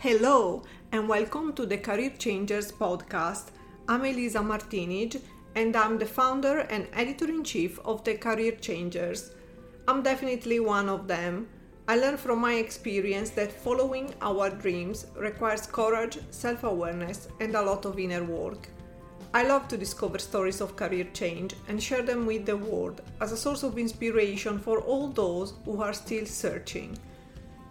Hello, and welcome to the Career Changers podcast. I'm Elisa Martinig, and I'm the founder and editor in chief of the Career Changers. I'm definitely one of them. I learned from my experience that following our dreams requires courage, self awareness, and a lot of inner work. I love to discover stories of career change and share them with the world as a source of inspiration for all those who are still searching.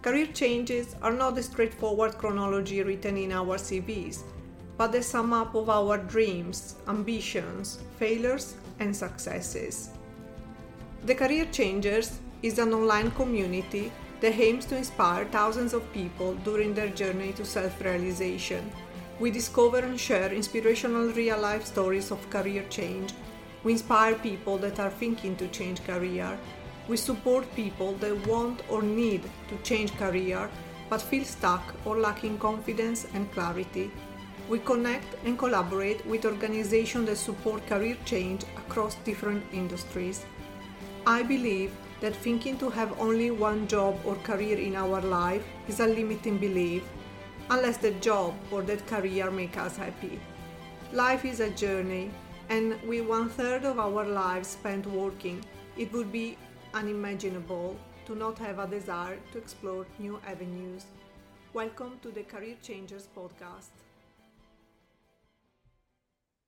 Career changes are not the straightforward chronology written in our CVs, but the sum up of our dreams, ambitions, failures, and successes. The Career Changers is an online community that aims to inspire thousands of people during their journey to self realization. We discover and share inspirational real life stories of career change. We inspire people that are thinking to change career we support people that want or need to change career but feel stuck or lacking confidence and clarity. We connect and collaborate with organizations that support career change across different industries. I believe that thinking to have only one job or career in our life is a limiting belief, unless the job or that career make us happy. Life is a journey, and with one third of our lives spent working, it would be unimaginable to not have a desire to explore new avenues. Welcome to the Career Changers podcast.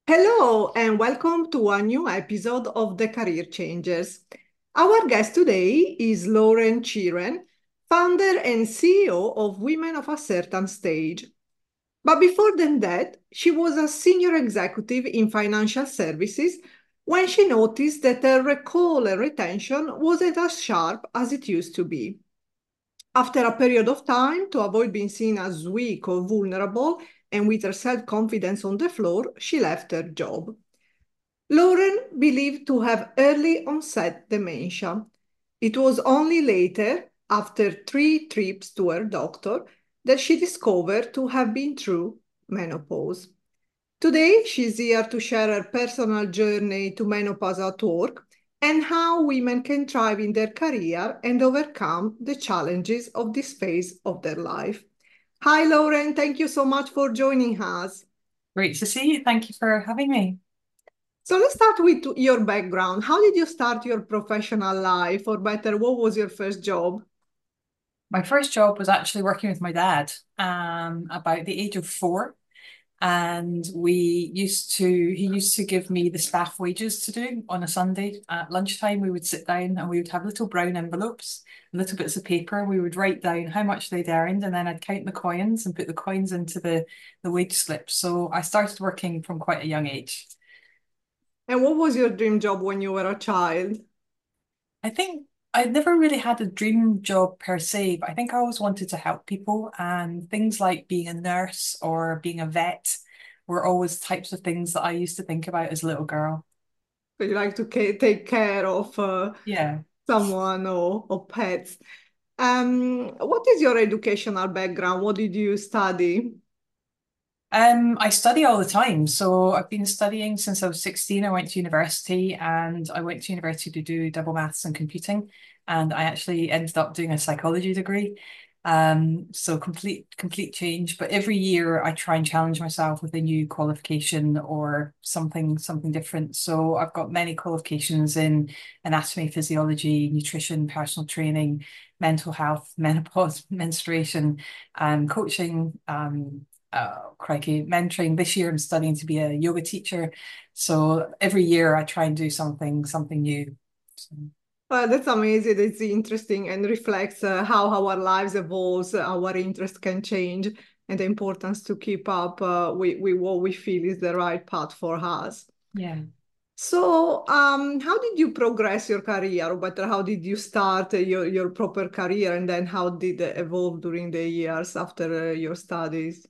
Hello, and welcome to a new episode of the Career Changers. Our guest today is Lauren Chiren, founder and CEO of Women of a Certain Stage. But before than that, she was a senior executive in financial services when she noticed that her recall and retention wasn't as sharp as it used to be. After a period of time, to avoid being seen as weak or vulnerable and with her self confidence on the floor, she left her job. Lauren believed to have early onset dementia. It was only later, after three trips to her doctor, that she discovered to have been through menopause. Today, she's here to share her personal journey to menopause at work and how women can thrive in their career and overcome the challenges of this phase of their life. Hi, Lauren. Thank you so much for joining us. Great to see you. Thank you for having me. So let's start with your background. How did you start your professional life, or better, what was your first job? My first job was actually working with my dad um, about the age of four and we used to he used to give me the staff wages to do on a sunday at lunchtime. We would sit down and we would have little brown envelopes little bits of paper. We would write down how much they'd earned and then i'd count the coins and put the coins into the the wage slip. So i started working from quite a young age. And what was your dream job when you were a child? I think I never really had a dream job per se, but I think I always wanted to help people. And things like being a nurse or being a vet were always types of things that I used to think about as a little girl. So you like to take care of uh, yeah someone or, or pets. Um, what is your educational background? What did you study? Um, I study all the time. So I've been studying since I was 16. I went to university and I went to university to do double maths and computing. And I actually ended up doing a psychology degree. Um, so complete complete change. But every year I try and challenge myself with a new qualification or something something different. So I've got many qualifications in anatomy, physiology, nutrition, personal training, mental health, menopause, menstruation, um, coaching, um, uh, crikey, mentoring. This year I'm studying to be a yoga teacher. So every year I try and do something, something new. So. Well, that's amazing. It's interesting and reflects uh, how our lives evolves, our interests can change, and the importance to keep up uh, with, with what we feel is the right path for us. Yeah. So, um, how did you progress your career, or better, how did you start your, your proper career, and then how did it evolve during the years after uh, your studies?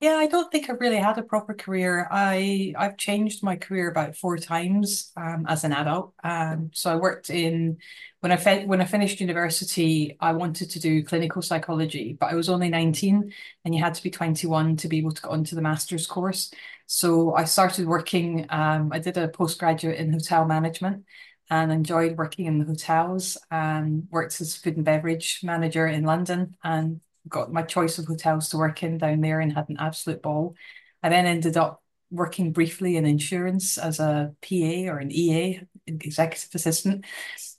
Yeah, I don't think I really had a proper career. I I've changed my career about four times um, as an adult. Um, so I worked in when I fe- when I finished university, I wanted to do clinical psychology, but I was only 19 and you had to be 21 to be able to go onto the master's course. So I started working, um, I did a postgraduate in hotel management and enjoyed working in the hotels and worked as food and beverage manager in London and got my choice of hotels to work in down there and had an absolute ball. I then ended up working briefly in insurance as a PA or an EA, executive assistant.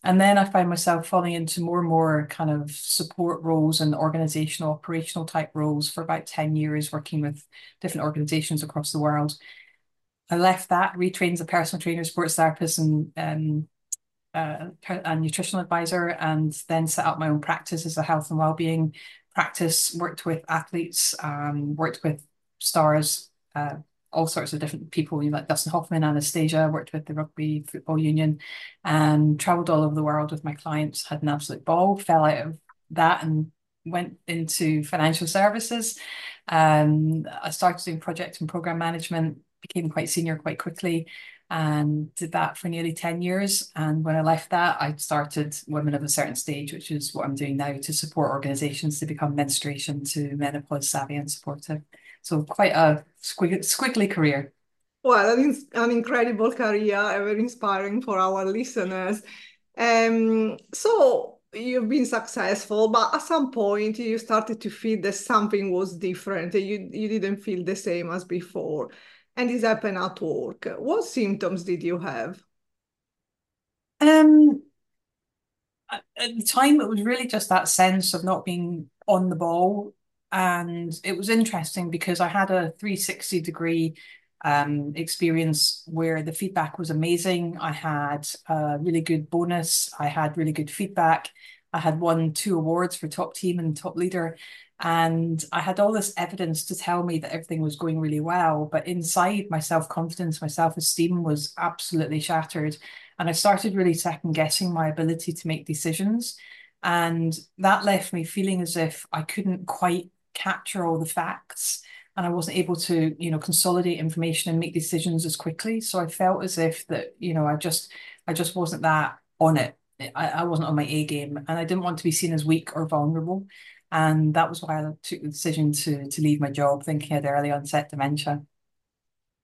And then I found myself falling into more and more kind of support roles and organizational, operational type roles for about 10 years, working with different organizations across the world. I left that, retrained as a personal trainer, sports therapist, and um, uh, a nutritional advisor, and then set up my own practice as a health and well-being practice. Worked with athletes, um, worked with stars, uh, all sorts of different people, you like Dustin Hoffman, Anastasia, worked with the Rugby Football Union, and traveled all over the world with my clients. Had an absolute ball. Fell out of that and went into financial services. Um, I started doing project and program management became quite senior quite quickly and did that for nearly 10 years. And when I left that, I started Women of a Certain Stage, which is what I'm doing now to support organizations to become menstruation to menopause savvy and supportive. So quite a squig- squiggly career. Well, that is an incredible career, very inspiring for our listeners. Um, so you've been successful, but at some point you started to feel that something was different. You you didn't feel the same as before and this happened at work. What symptoms did you have? Um, at the time, it was really just that sense of not being on the ball. And it was interesting because I had a 360 degree um, experience where the feedback was amazing. I had a really good bonus. I had really good feedback. I had won two awards for top team and top leader. And I had all this evidence to tell me that everything was going really well. But inside, my self confidence, my self esteem was absolutely shattered. And I started really second guessing my ability to make decisions. And that left me feeling as if I couldn't quite capture all the facts and I wasn't able to, you know, consolidate information and make decisions as quickly. So I felt as if that, you know, I just, I just wasn't that on it. I, I wasn't on my A game and I didn't want to be seen as weak or vulnerable. And that was why I took the decision to, to leave my job, thinking I had early onset dementia.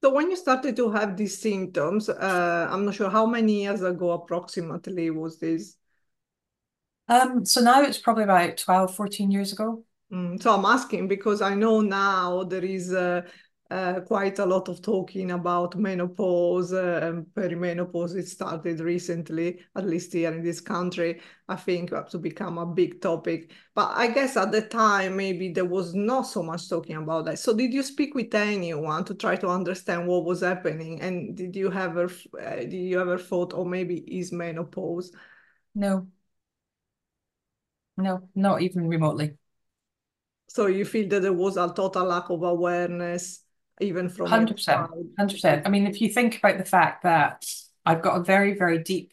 So when you started to have these symptoms, uh, I'm not sure how many years ago approximately was this? Um, so now it's probably about 12, 14 years ago. Mm, so I'm asking because I know now there is a, uh, quite a lot of talking about menopause uh, and perimenopause. It started recently, at least here in this country, I think to become a big topic. But I guess at the time, maybe there was not so much talking about that. So did you speak with anyone to try to understand what was happening? And did you ever, uh, did you ever thought, or oh, maybe is menopause? No. No, not even remotely. So you feel that there was a total lack of awareness even from 100%. 100%. I mean, if you think about the fact that I've got a very, very deep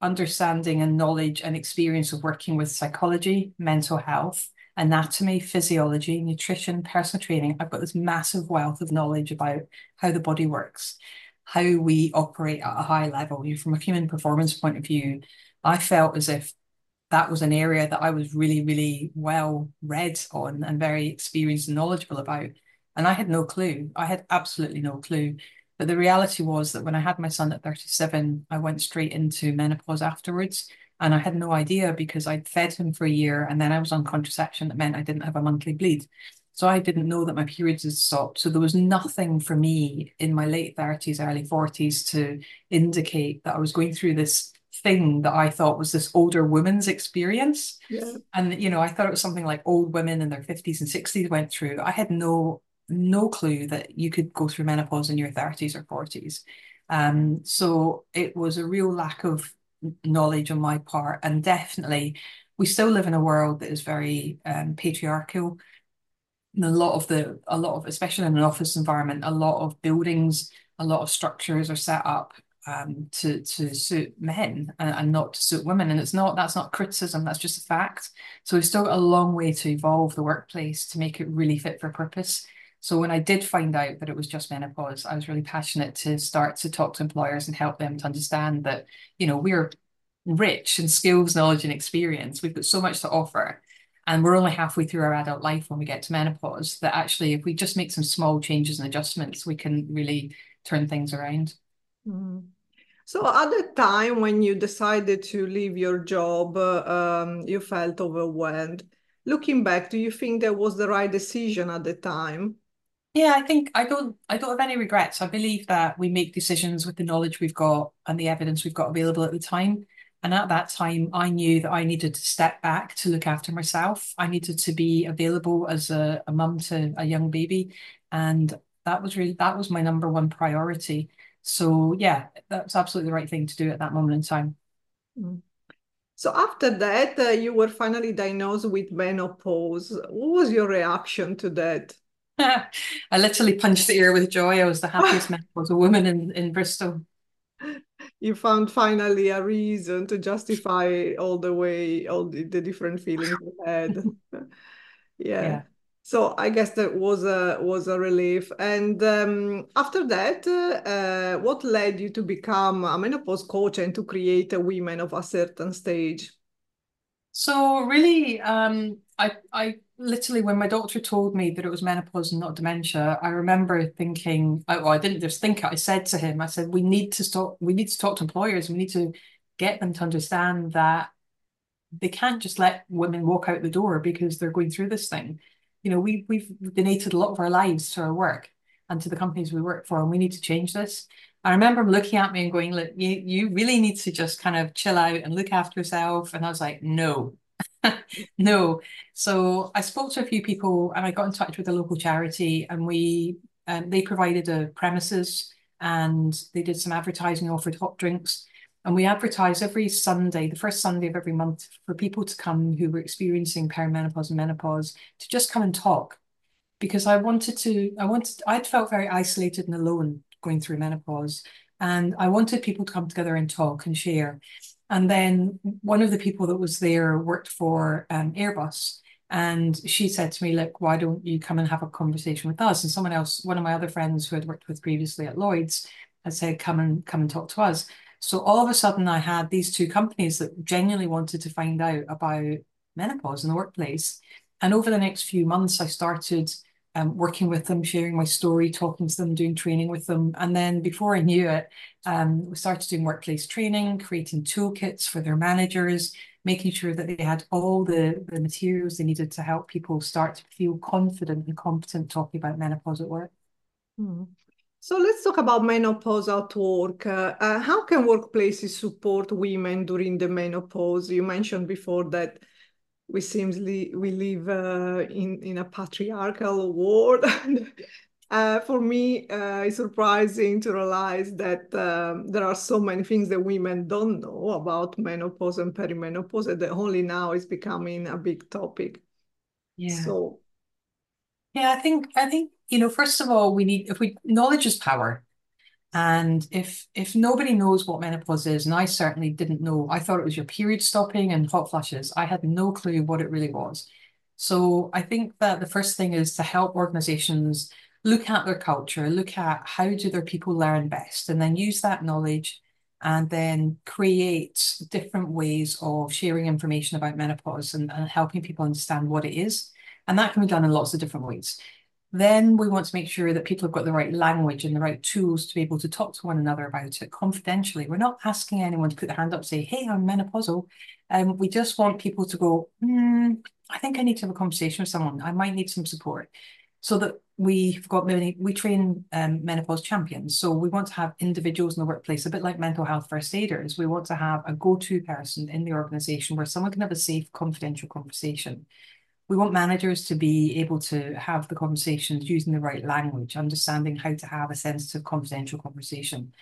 understanding and knowledge and experience of working with psychology, mental health, anatomy, physiology, nutrition, personal training. I've got this massive wealth of knowledge about how the body works, how we operate at a high level. You know, from a human performance point of view, I felt as if that was an area that I was really, really well read on and very experienced and knowledgeable about. And I had no clue. I had absolutely no clue. But the reality was that when I had my son at 37, I went straight into menopause afterwards. And I had no idea because I'd fed him for a year and then I was on contraception that meant I didn't have a monthly bleed. So I didn't know that my periods had stopped. So there was nothing for me in my late 30s, early 40s to indicate that I was going through this thing that I thought was this older woman's experience. Yeah. And, you know, I thought it was something like old women in their 50s and 60s went through. I had no no clue that you could go through menopause in your 30s or 40s. Um, so it was a real lack of knowledge on my part. And definitely, we still live in a world that is very um, patriarchal. And a lot of the, a lot of, especially in an office environment, a lot of buildings, a lot of structures are set up um, to to suit men and, and, not to suit women. And it's not that's not criticism, that's just a fact. So we've still got a long way to evolve the workplace to make it really fit for purpose. So when I did find out that it was just menopause, I was really passionate to start to talk to employers and help them to understand that, you know, we're rich in skills, knowledge, and experience. We've got so much to offer. And we're only halfway through our adult life when we get to menopause, that actually, if we just make some small changes and adjustments, we can really turn things around. Mm. So, at the time when you decided to leave your job, uh, um, you felt overwhelmed. looking back, do you think that was the right decision at the time? Yeah, I think I don't I don't have any regrets. I believe that we make decisions with the knowledge we've got and the evidence we've got available at the time. And at that time, I knew that I needed to step back to look after myself. I needed to be available as a, a mum to a young baby. And that was really that was my number one priority. So yeah, that's absolutely the right thing to do at that moment in time. Mm. So after that, uh, you were finally diagnosed with menopause. What was your reaction to that? I literally punched the air with joy. I was the happiest menopausal woman in, in Bristol. You found finally a reason to justify all the way, all the, the different feelings you had. yeah. yeah. So I guess that was a was a relief. And um, after that, uh, what led you to become a menopause coach and to create a women of a certain stage? So really, um, I I literally when my doctor told me that it was menopause and not dementia, I remember thinking, oh, well, I didn't just think it. I said to him, I said, we need to stop. We need to talk to employers. We need to get them to understand that they can't just let women walk out the door because they're going through this thing you know, we we've donated a lot of our lives to our work and to the companies we work for, and we need to change this. I remember him looking at me and going, look, you, you really need to just kind of chill out and look after yourself. And I was like, no, no. So I spoke to a few people and I got in touch with a local charity and we um, they provided a premises and they did some advertising, offered hot drinks. And we advertise every Sunday, the first Sunday of every month, for people to come who were experiencing perimenopause and menopause to just come and talk. Because I wanted to, I wanted, I'd felt very isolated and alone going through menopause. And I wanted people to come together and talk and share. And then one of the people that was there worked for um, Airbus. And she said to me, Look, why don't you come and have a conversation with us? And someone else, one of my other friends who had worked with previously at Lloyd's, had said, Come and come and talk to us. So all of a sudden, I had these two companies that genuinely wanted to find out about menopause in the workplace. And over the next few months, I started um, working with them, sharing my story, talking to them, doing training with them. And then before I knew it, um, we started doing workplace training, creating toolkits for their managers, making sure that they had all the, the materials they needed to help people start to feel confident and competent talking about menopause at work. Mm. So let's talk about menopause at work. Uh, uh, how can workplaces support women during the menopause? You mentioned before that we seems li we live uh, in in a patriarchal world. Uh, for me, uh, it's surprising to realize that um, there are so many things that women don't know about menopause and perimenopause, and that only now is becoming a big topic. Yeah. So, yeah, I think I think you know, first of all, we need if we knowledge is power. And if if nobody knows what menopause is, and I certainly didn't know, I thought it was your period stopping and hot flushes. I had no clue what it really was. So I think that the first thing is to help organizations look at their culture, look at how do their people learn best, and then use that knowledge and then create different ways of sharing information about menopause and, and helping people understand what it is. And that can be done in lots of different ways. Then we want to make sure that people have got the right language and the right tools to be able to talk to one another about it confidentially. We're not asking anyone to put their hand up, and say, hey, I'm menopausal. Um, we just want people to go, hmm, I think I need to have a conversation with someone. I might need some support. So that we've got many, we train um, menopause champions. So we want to have individuals in the workplace, a bit like mental health first aiders. We want to have a go-to person in the organization where someone can have a safe, confidential conversation we want managers to be able to have the conversations using the right language, understanding how to have a sensitive, confidential conversation.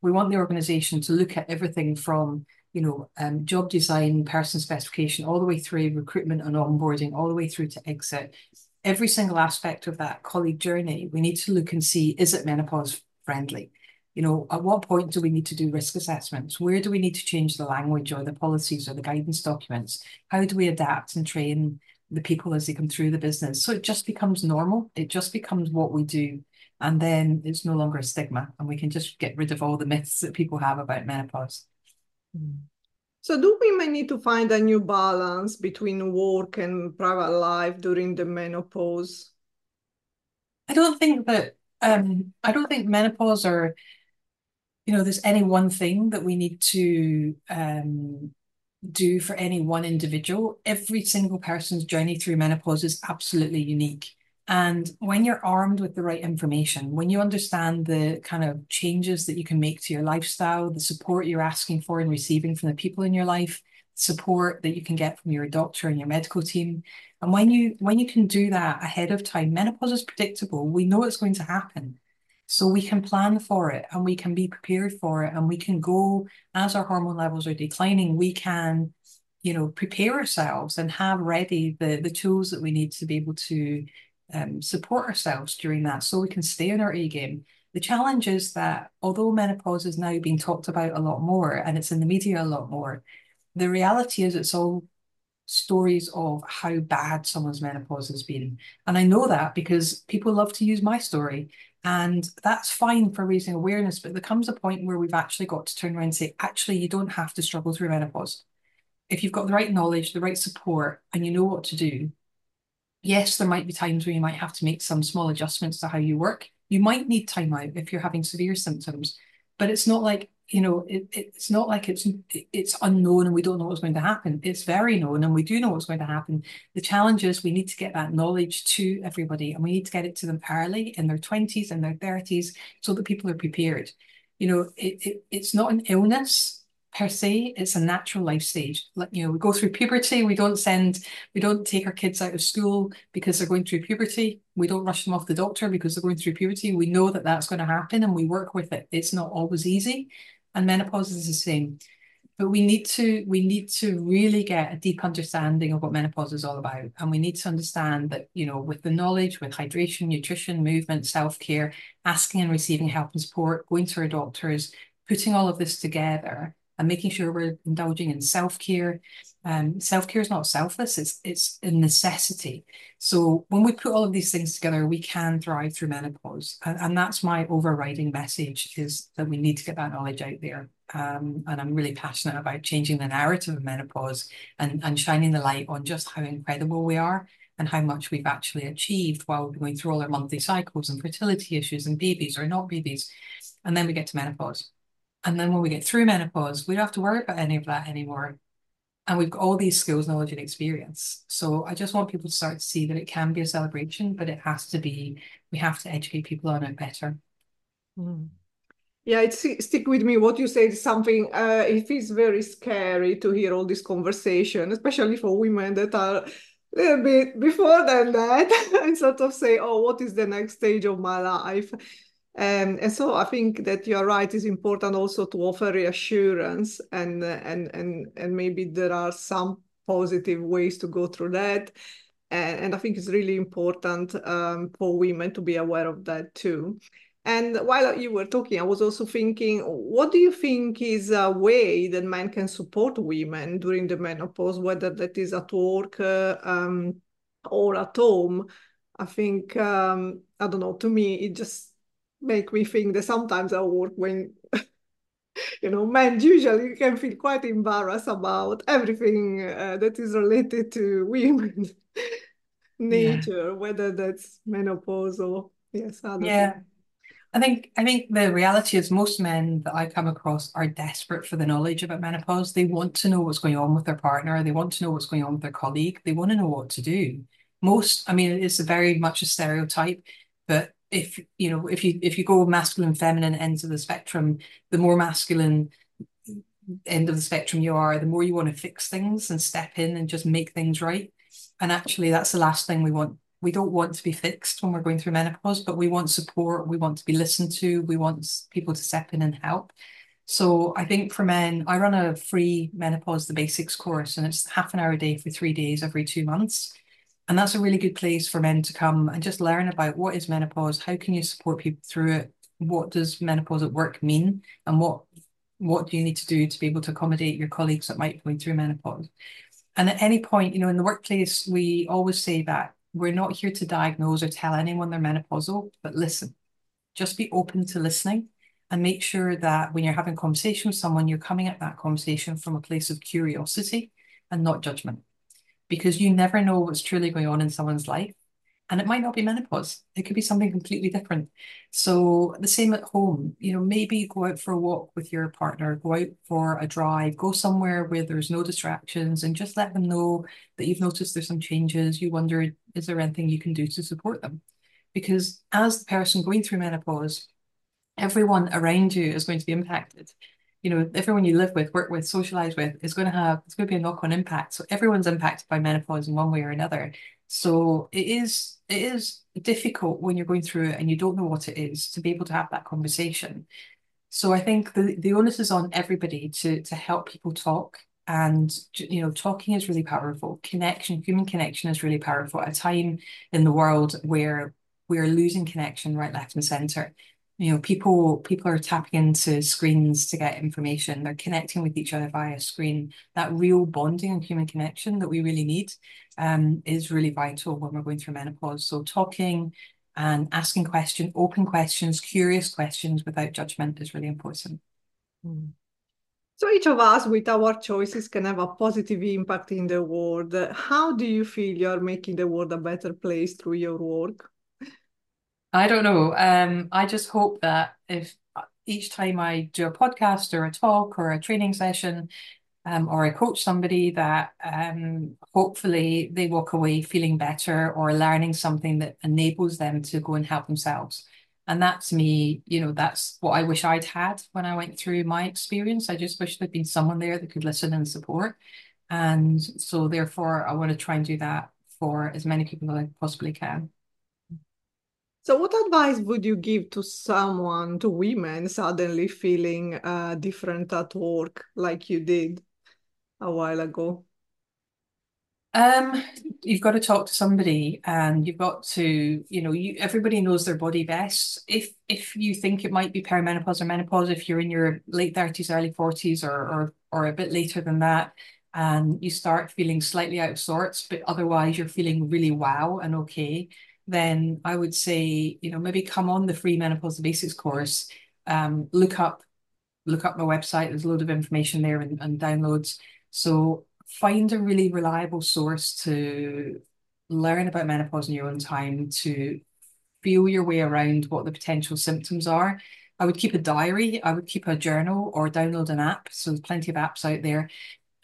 We want the organization to look at everything from you know, um, job design, person specification, all the way through recruitment and onboarding, all the way through to exit. Every single aspect of that colleague journey, we need to look and see, is it menopause friendly? You know, at what point do we need to do risk assessments? Where do we need to change the language or the policies or the guidance documents? How do we adapt and train the people as they come through the business. So it just becomes normal. It just becomes what we do. And then it's no longer a stigma. And we can just get rid of all the myths that people have about menopause. So do women need to find a new balance between work and private life during the menopause? I don't think that um I don't think menopause or you know there's any one thing that we need to um do for any one individual. Every single person's journey through menopause is absolutely unique. And when you're armed with the right information, when you understand the kind of changes that you can make to your lifestyle, the support you're asking for and receiving from the people in your life, support that you can get from your doctor and your medical team, and when you when you can do that ahead of time, menopause is predictable. We know it's going to happen. So we can plan for it and we can be prepared for it and we can go as our hormone levels are declining, we can, you know, prepare ourselves and have ready the, the tools that we need to be able to um, support ourselves during that so we can stay in our A game. The challenge is that although menopause is now being talked about a lot more and it's in the media a lot more, the reality is it's all stories of how bad someone's menopause has been. And I know that because people love to use my story. And that's fine for raising awareness, but there comes a point where we've actually got to turn around and say, actually, you don't have to struggle through menopause. If you've got the right knowledge, the right support, and you know what to do, yes, there might be times where you might have to make some small adjustments to how you work. You might need time out if you're having severe symptoms, but it's not like you know, it, it's not like it's it's unknown and we don't know what's going to happen. It's very known and we do know what's going to happen. The challenge is we need to get that knowledge to everybody and we need to get it to them early in their 20s and their 30s so that people are prepared. You know, it, it it's not an illness per se, it's a natural life stage. Like, you know, we go through puberty, we don't send, we don't take our kids out of school because they're going through puberty. We don't rush them off the doctor because they're going through puberty. We know that that's going to happen and we work with it. It's not always easy and menopause is the same. But we need to we need to really get a deep understanding of what menopause is all about, and we need to understand that you know with the knowledge, with hydration, nutrition, movement, self care, asking and receiving help and support, going to our doctors, putting all of this together, and making sure we're indulging in self care. Um, self care is not selfless; it's it's a necessity. So when we put all of these things together, we can thrive through menopause, and, and that's my overriding message: is that we need to get that knowledge out there. Um, and I'm really passionate about changing the narrative of menopause and and shining the light on just how incredible we are and how much we've actually achieved while going through all our monthly cycles and fertility issues and babies or not babies. And then we get to menopause and then when we get through menopause, we don't have to worry about any of that anymore. And we've got all these skills, knowledge, and experience. So I just want people to start to see that it can be a celebration, but it has to be, we have to educate people on it better. Mm. Yeah, it stick with me. What you said is something. Uh, it feels very scary to hear all this conversation, especially for women that are a little bit before than that, and sort of say, "Oh, what is the next stage of my life?" Um, and so I think that you're right. It's important also to offer reassurance, and and and and maybe there are some positive ways to go through that. And, and I think it's really important um, for women to be aware of that too. And while you were talking, I was also thinking, what do you think is a way that men can support women during the menopause, whether that is at work uh, um, or at home? I think, um, I don't know, to me, it just make me think that sometimes I work when you know men usually can feel quite embarrassed about everything uh, that is related to women nature yeah. whether that's menopause or yes yeah things. I think I think the reality is most men that I come across are desperate for the knowledge about menopause. They want to know what's going on with their partner. They want to know what's going on with their colleague. They want to know what to do. Most, I mean, it's very much a stereotype, but if you know if you if you go masculine feminine ends of the spectrum the more masculine end of the spectrum you are the more you want to fix things and step in and just make things right. And actually that's the last thing we want. We don't want to be fixed when we're going through menopause but we want support we want to be listened to we want people to step in and help. So I think for men, I run a free menopause the basics course, and it's half an hour a day for three days every two months. And that's a really good place for men to come and just learn about what is menopause, how can you support people through it, what does menopause at work mean, and what what do you need to do to be able to accommodate your colleagues that might be going through menopause. And at any point, you know, in the workplace, we always say that we're not here to diagnose or tell anyone they're menopausal, but listen, just be open to listening and make sure that when you're having conversation with someone, you're coming at that conversation from a place of curiosity and not judgment because you never know what's truly going on in someone's life. and it might not be menopause. It could be something completely different. So the same at home, you know, maybe go out for a walk with your partner, go out for a drive, go somewhere where there's no distractions and just let them know that you've noticed there's some changes. You wonder, is there anything you can do to support them? Because as the person going through menopause, everyone around you is going to be impacted you know, everyone you live with, work with, socialize with is going to have, it's going to be a knock-on impact. So everyone's impacted by menopause in one way or another. So it is it is difficult when you're going through it and you don't know what it is to be able to have that conversation. So I think the, the onus is on everybody to to help people talk. And you know, talking is really powerful. Connection, human connection is really powerful at a time in the world where we're losing connection right, left, and center you know people people are tapping into screens to get information. They're connecting with each other via screen. That real bonding and human connection that we really need um, is really vital when we're going through menopause. So talking and asking questions open questions curious questions without judgment is really important. Mm. so each of us with our choices can have a positive impact in the world. How do you feel you're making the world a better place through your work I don't know. Um, I just hope that if uh, each time I do a podcast or a talk or a training session, um, or I coach somebody that um, hopefully they walk away feeling better or learning something that enables them to go and help themselves. And that's me, you know, that's what I wish I'd had when I went through my experience. I just wish there'd been someone there that could listen and support. And so therefore I want to try and do that for as many people as I possibly can. So, what advice would you give to someone, to women suddenly feeling uh, different at work like you did a while ago? Um, you've got to talk to somebody and you've got to, you know, you everybody knows their body best. If if you think it might be perimenopause or menopause, if you're in your late 30s, early 40s or or or a bit later than that, and you start feeling slightly out of sorts, but otherwise you're feeling really wow and okay, then I would say, you know, maybe come on the free menopause basics course, um, look up, look up my website. There's a load of information there and, and downloads. So find a really reliable source to learn about menopause in your own time, to feel your way around what the potential symptoms are. I would keep a diary, I would keep a journal or download an app. So there's plenty of apps out there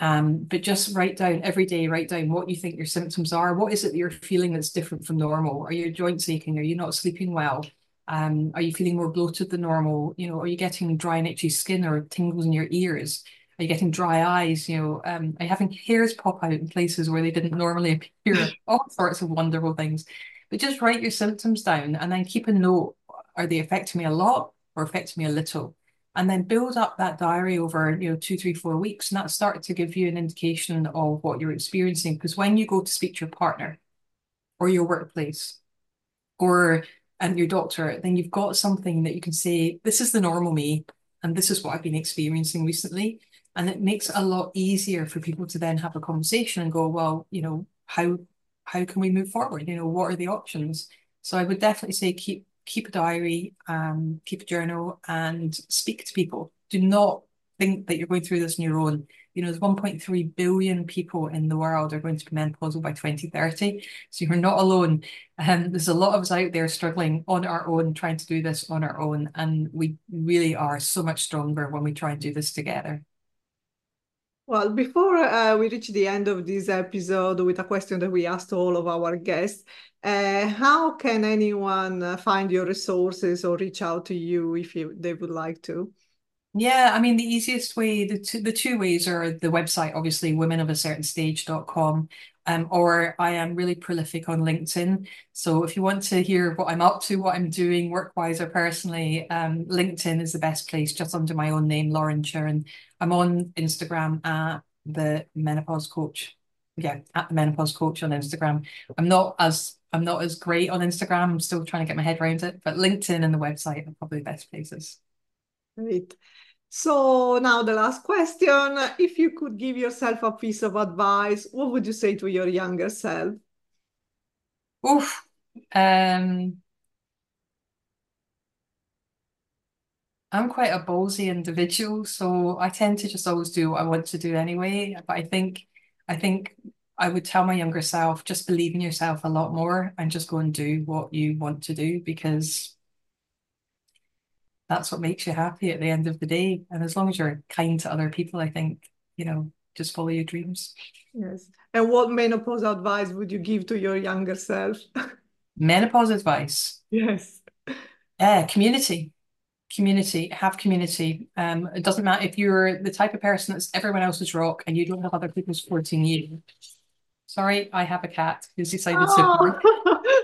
um, but just write down every day, write down what you think your symptoms are. What is it that you're feeling that's different from normal? Are your joints aching? Are you not sleeping well? Um, are you feeling more bloated than normal? You know, are you getting dry and itchy skin or tingles in your ears? Are you getting dry eyes? You know, um, are you having hairs pop out in places where they didn't normally appear? All sorts of wonderful things. But just write your symptoms down and then keep a note. Are they affecting me a lot or affecting me a little? And then build up that diary over you know two three four weeks and that started to give you an indication of what you're experiencing. Because when you go to speak to your partner or your workplace or and your doctor then you've got something that you can say this is the normal me and this is what i've been experiencing recently. And it makes it a lot easier for people to then have a conversation and go well you know how how can we move forward? You know what are the options? So i would definitely say keep keep a diary, um, keep a journal, and speak to people. Do not think that you're going through this on your own. You know, there's 1.3 billion people in the world are going to be menopausal by 2030. So you're not alone. Um, there's a lot of us out there struggling on our own, trying to do this on our own. And we really are so much stronger when we try and do this together. Well, before uh, we reach the end of this episode with a question that we asked all of our guests, uh, how can anyone uh, find your resources or reach out to you if you, they would like to? Yeah, I mean, the easiest way, the two, the two ways are the website, obviously, womenofacertainstage.com, um, or I am really prolific on LinkedIn. So if you want to hear what I'm up to, what I'm doing work-wise or personally, um, LinkedIn is the best place, just under my own name, Lauren Chiren. I'm on Instagram at the menopause coach. Yeah, at the menopause coach on Instagram. I'm not as I'm not as great on Instagram. I'm still trying to get my head around it, but LinkedIn and the website are probably the best places. Great. So now the last question. If you could give yourself a piece of advice, what would you say to your younger self? Oof. Um, I'm quite a ballsy individual, so I tend to just always do what I want to do anyway. But I think I think I would tell my younger self, just believe in yourself a lot more and just go and do what you want to do because that's what makes you happy at the end of the day. And as long as you're kind to other people, I think, you know, just follow your dreams. Yes. And what menopause advice would you give to your younger self? menopause advice. Yes. Uh, community. Community. Have community. Um, it doesn't matter if you're the type of person that's everyone else's rock and you don't have other people supporting you. Sorry, I have a cat who's decided oh.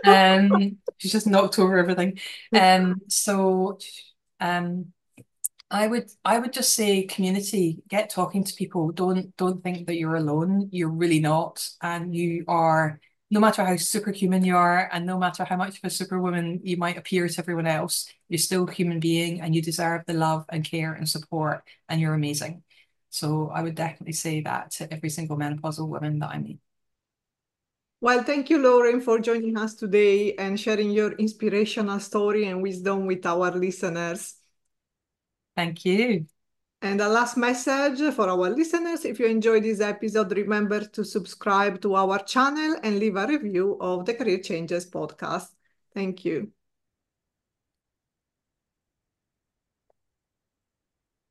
to. um, she's just knocked over everything. Um, so um, I would I would just say community, get talking to people. Don't don't think that you're alone. You're really not. And you are no matter how superhuman you are and no matter how much of a superwoman you might appear to everyone else, you're still a human being and you deserve the love and care and support and you're amazing. So I would definitely say that to every single menopausal woman that I meet. Well, thank you, Lauren, for joining us today and sharing your inspirational story and wisdom with our listeners. Thank you. And a last message for our listeners. If you enjoyed this episode, remember to subscribe to our channel and leave a review of the Career Changers podcast. Thank you.